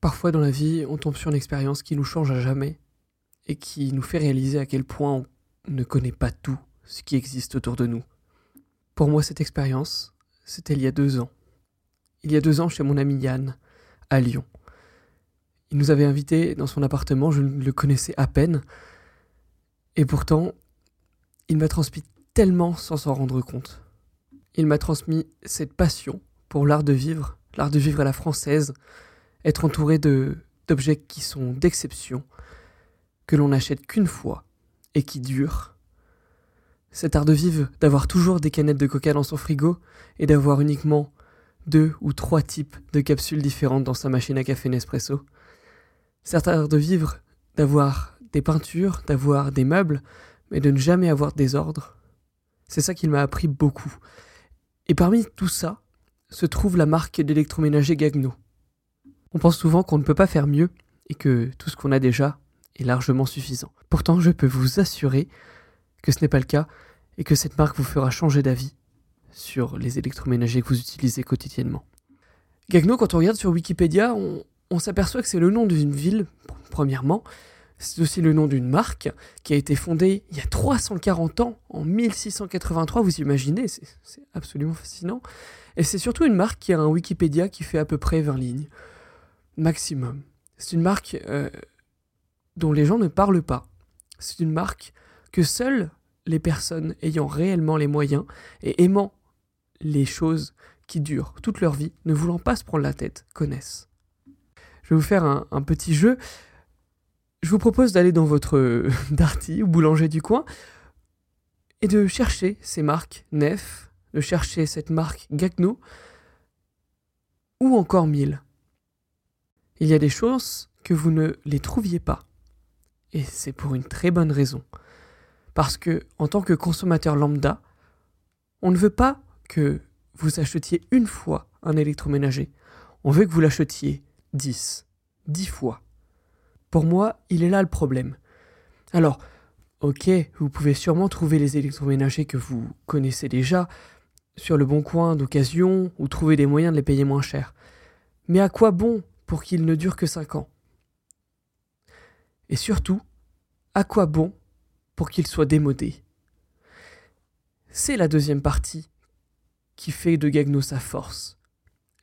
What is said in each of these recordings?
Parfois dans la vie, on tombe sur une expérience qui nous change à jamais et qui nous fait réaliser à quel point on ne connaît pas tout ce qui existe autour de nous. Pour moi, cette expérience, c'était il y a deux ans. Il y a deux ans, chez mon ami Yann, à Lyon. Il nous avait invités dans son appartement, je le connaissais à peine, et pourtant, il m'a transmis tellement sans s'en rendre compte. Il m'a transmis cette passion pour l'art de vivre, l'art de vivre à la française, être entouré d'objets qui sont d'exception, que l'on n'achète qu'une fois et qui durent. Cet art de vivre d'avoir toujours des canettes de coca dans son frigo et d'avoir uniquement deux ou trois types de capsules différentes dans sa machine à café Nespresso. Cet art de vivre d'avoir des peintures, d'avoir des meubles, mais de ne jamais avoir de désordre. C'est ça qu'il m'a appris beaucoup. Et parmi tout ça, se trouve la marque d'électroménager Gagno. On pense souvent qu'on ne peut pas faire mieux et que tout ce qu'on a déjà est largement suffisant. Pourtant, je peux vous assurer que ce n'est pas le cas et que cette marque vous fera changer d'avis sur les électroménagers que vous utilisez quotidiennement. Gagno, quand on regarde sur Wikipédia, on, on s'aperçoit que c'est le nom d'une ville, premièrement, c'est aussi le nom d'une marque qui a été fondée il y a 340 ans, en 1683, vous imaginez, c'est absolument fascinant. Et c'est surtout une marque qui a un Wikipédia qui fait à peu près 20 lignes, maximum. C'est une marque euh, dont les gens ne parlent pas. C'est une marque que seules les personnes ayant réellement les moyens et aimant les choses qui durent toute leur vie, ne voulant pas se prendre la tête, connaissent. Je vais vous faire un, petit jeu je vous propose d'aller dans votre Darty ou boulanger du coin et de chercher ces marques Nef, de chercher cette marque Gagno ou encore Mille. Il y a des choses que vous ne les trouviez pas. Et c'est pour une très bonne raison. Parce que, en tant que consommateur lambda, on ne veut pas que vous achetiez une fois un électroménager. On veut que vous l'achetiez dix, dix fois. Pour moi, il est là le problème. Alors, ok, vous pouvez sûrement trouver les électroménagers que vous connaissez déjà sur le bon coin d'occasion ou trouver des moyens de les payer moins cher. Mais à quoi bon pour qu'ils ne durent que 5 ans Et surtout, à quoi bon pour qu'ils soient démodés C'est la deuxième partie qui fait de Gagno sa force.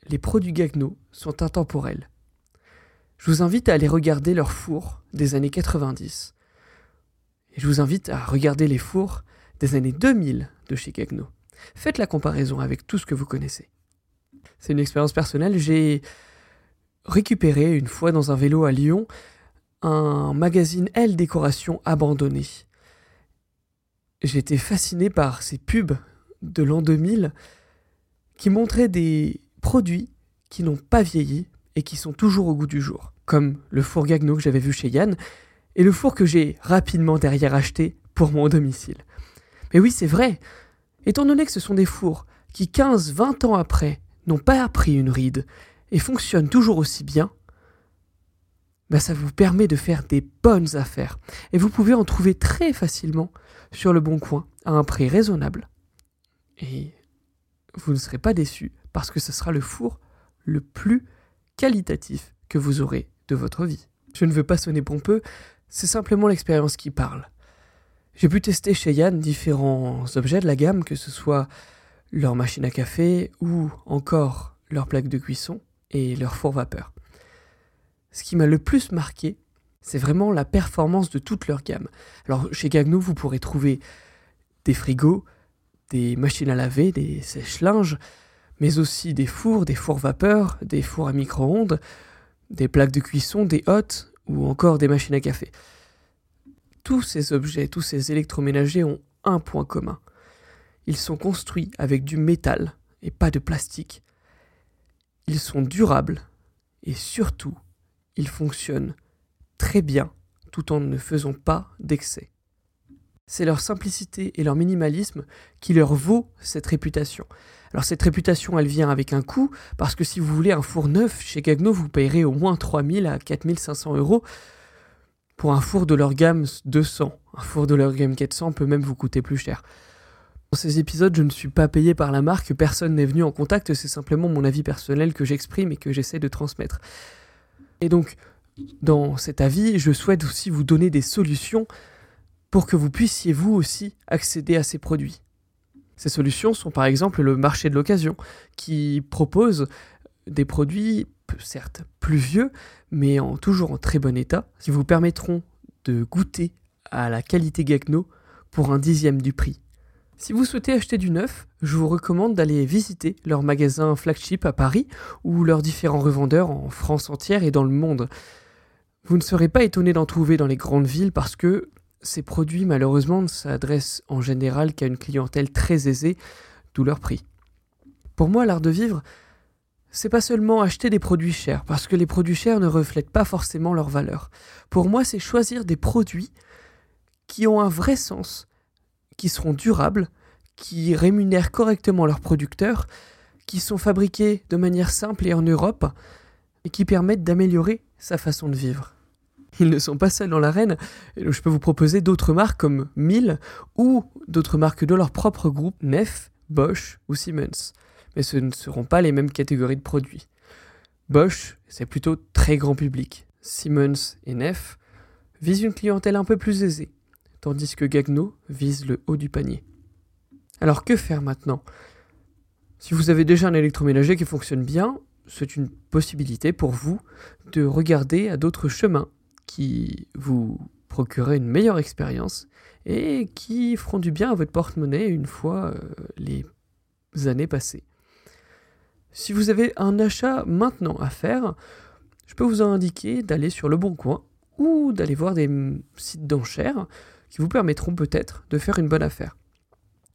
Les produits Gagno sont intemporels. Je vous invite à aller regarder leurs fours des années 90. Et je vous invite à regarder les fours des années 2000 de chez Gagno. Faites la comparaison avec tout ce que vous connaissez. C'est une expérience personnelle. J'ai récupéré une fois dans un vélo à Lyon un magazine L Décoration abandonné. J'étais fasciné par ces pubs de l'an 2000 qui montraient des produits qui n'ont pas vieilli et qui sont toujours au goût du jour, comme le four Gagno que j'avais vu chez Yann, et le four que j'ai rapidement derrière acheté pour mon domicile. Mais oui, c'est vrai, étant donné que ce sont des fours qui 15-20 ans après n'ont pas appris une ride et fonctionnent toujours aussi bien, bah ça vous permet de faire des bonnes affaires. Et vous pouvez en trouver très facilement sur le bon coin à un prix raisonnable. Et vous ne serez pas déçus parce que ce sera le four le plus qualitatif que vous aurez de votre vie. Je ne veux pas sonner pompeux, c'est simplement l'expérience qui parle. J'ai pu tester chez Yann différents objets de la gamme, que ce soit leur machine à café ou encore leur plaque de cuisson et leur four vapeur. Ce qui m'a le plus marqué, c'est vraiment la performance de toute leur gamme. Alors chez Gagno, vous pourrez trouver des frigos, des machines à laver, des sèche-linges, mais aussi des fours, des fours vapeur, des fours à micro-ondes, des plaques de cuisson, des hottes ou encore des machines à café. Tous ces objets, tous ces électroménagers ont un point commun. Ils sont construits avec du métal et pas de plastique. Ils sont durables et surtout, ils fonctionnent très bien tout en ne faisant pas d'excès. C'est leur simplicité et leur minimalisme qui leur vaut cette réputation. Alors cette réputation, elle vient avec un coût, parce que si vous voulez un four neuf chez Gagno, vous payerez au moins 3000 à 4500 euros pour un four de leur gamme 200. Un four de leur gamme 400 peut même vous coûter plus cher. Dans ces épisodes, je ne suis pas payé par la marque, personne n'est venu en contact, c'est simplement mon avis personnel que j'exprime et que j'essaie de transmettre. Et donc, dans cet avis, je souhaite aussi vous donner des solutions pour que vous puissiez vous aussi accéder à ces produits. Ces solutions sont par exemple le marché de l'occasion, qui propose des produits certes plus vieux, mais toujours en très bon état, qui vous permettront de goûter à la qualité Gagno pour un dixième du prix. Si vous souhaitez acheter du neuf, je vous recommande d'aller visiter leur magasin flagship à Paris ou leurs différents revendeurs en France entière et dans le monde. Vous ne serez pas étonné d'en trouver dans les grandes villes parce que ces produits malheureusement ne s'adressent en général qu'à une clientèle très aisée, d'où leur prix. Pour moi, l'art de vivre, c'est pas seulement acheter des produits chers, parce que les produits chers ne reflètent pas forcément leur valeur. Pour moi, c'est choisir des produits qui ont un vrai sens, qui seront durables, qui rémunèrent correctement leurs producteurs, qui sont fabriqués de manière simple et en Europe, et qui permettent d'améliorer sa façon de vivre. Ils ne sont pas seuls dans l'arène, je peux vous proposer d'autres marques comme Mill ou d'autres marques de leur propre groupe, Neff, Bosch ou Siemens mais ce ne seront pas les mêmes catégories de produits. Bosch, c'est plutôt très grand public. Siemens et Neff visent une clientèle un peu plus aisée, tandis que Gagno vise le haut du panier. Alors que faire maintenant? Si vous avez déjà un électroménager qui fonctionne bien, c'est une possibilité pour vous de regarder à d'autres chemins qui vous procureraient une meilleure expérience et qui feront du bien à votre porte-monnaie une fois euh, les années passées. Si vous avez un achat maintenant à faire, je peux vous indiquer d'aller sur le bon coin ou d'aller voir des sites d'enchères qui vous permettront peut-être de faire une bonne affaire.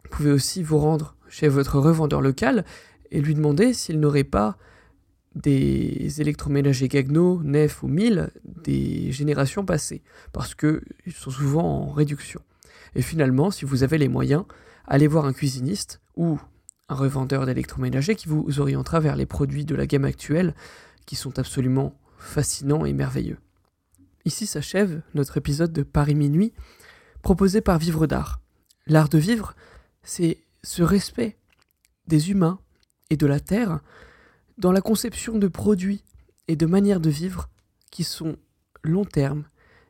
Vous pouvez aussi vous rendre chez votre revendeur local et lui demander s'il n'aurait pas des électroménagers Gagno, Nef ou 1000 des générations passées, parce qu'ils sont souvent en réduction. Et finalement, si vous avez les moyens, allez voir un cuisiniste ou un revendeur d'électroménager qui vous orientera vers les produits de la gamme actuelle qui sont absolument fascinants et merveilleux. Ici s'achève notre épisode de Paris Minuit proposé par Vivre d'Art. L'art de vivre, c'est ce respect des humains et de la terre dans la conception de produits et de manières de vivre qui sont long terme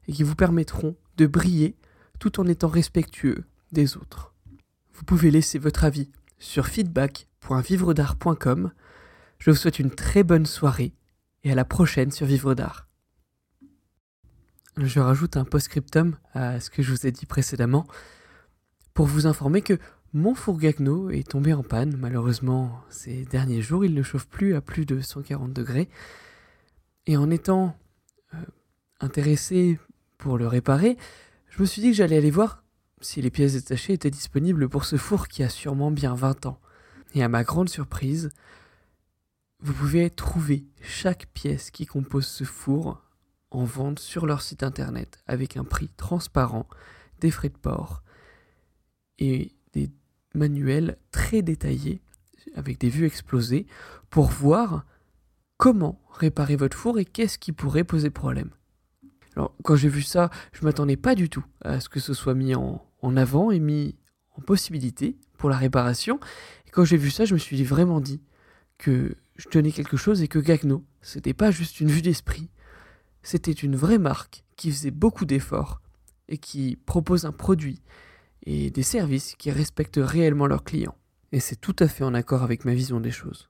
et qui vous permettront de briller tout en étant respectueux des autres. Vous pouvez laisser votre avis sur feedback.vivredart.com. Je vous souhaite une très bonne soirée et à la prochaine sur Vivre d'Art. Je rajoute un post-scriptum à ce que je vous ai dit précédemment pour vous informer que mon four Gagno est tombé en panne. Malheureusement, ces derniers jours, il ne chauffe plus à plus de 140 degrés. Et en étant euh, intéressé pour le réparer, je me suis dit que j'allais aller voir si les pièces détachées étaient disponibles pour ce four qui a sûrement bien 20 ans. Et à ma grande surprise, vous pouvez trouver chaque pièce qui compose ce four en vente sur leur site internet avec un prix transparent, des frais de port et des manuels très détaillés avec des vues explosées pour voir comment réparer votre four et qu'est-ce qui pourrait poser problème. Alors quand j'ai vu ça, je m'attendais pas du tout à ce que ce soit mis en, avant et mis en possibilité pour la réparation. Et quand j'ai vu ça, je me suis vraiment dit que je tenais quelque chose et que Gagno, c'était pas juste une vue d'esprit, c'était une vraie marque qui faisait beaucoup d'efforts et qui propose un produit et des services qui respectent réellement leurs clients. Et c'est tout à fait en accord avec ma vision des choses.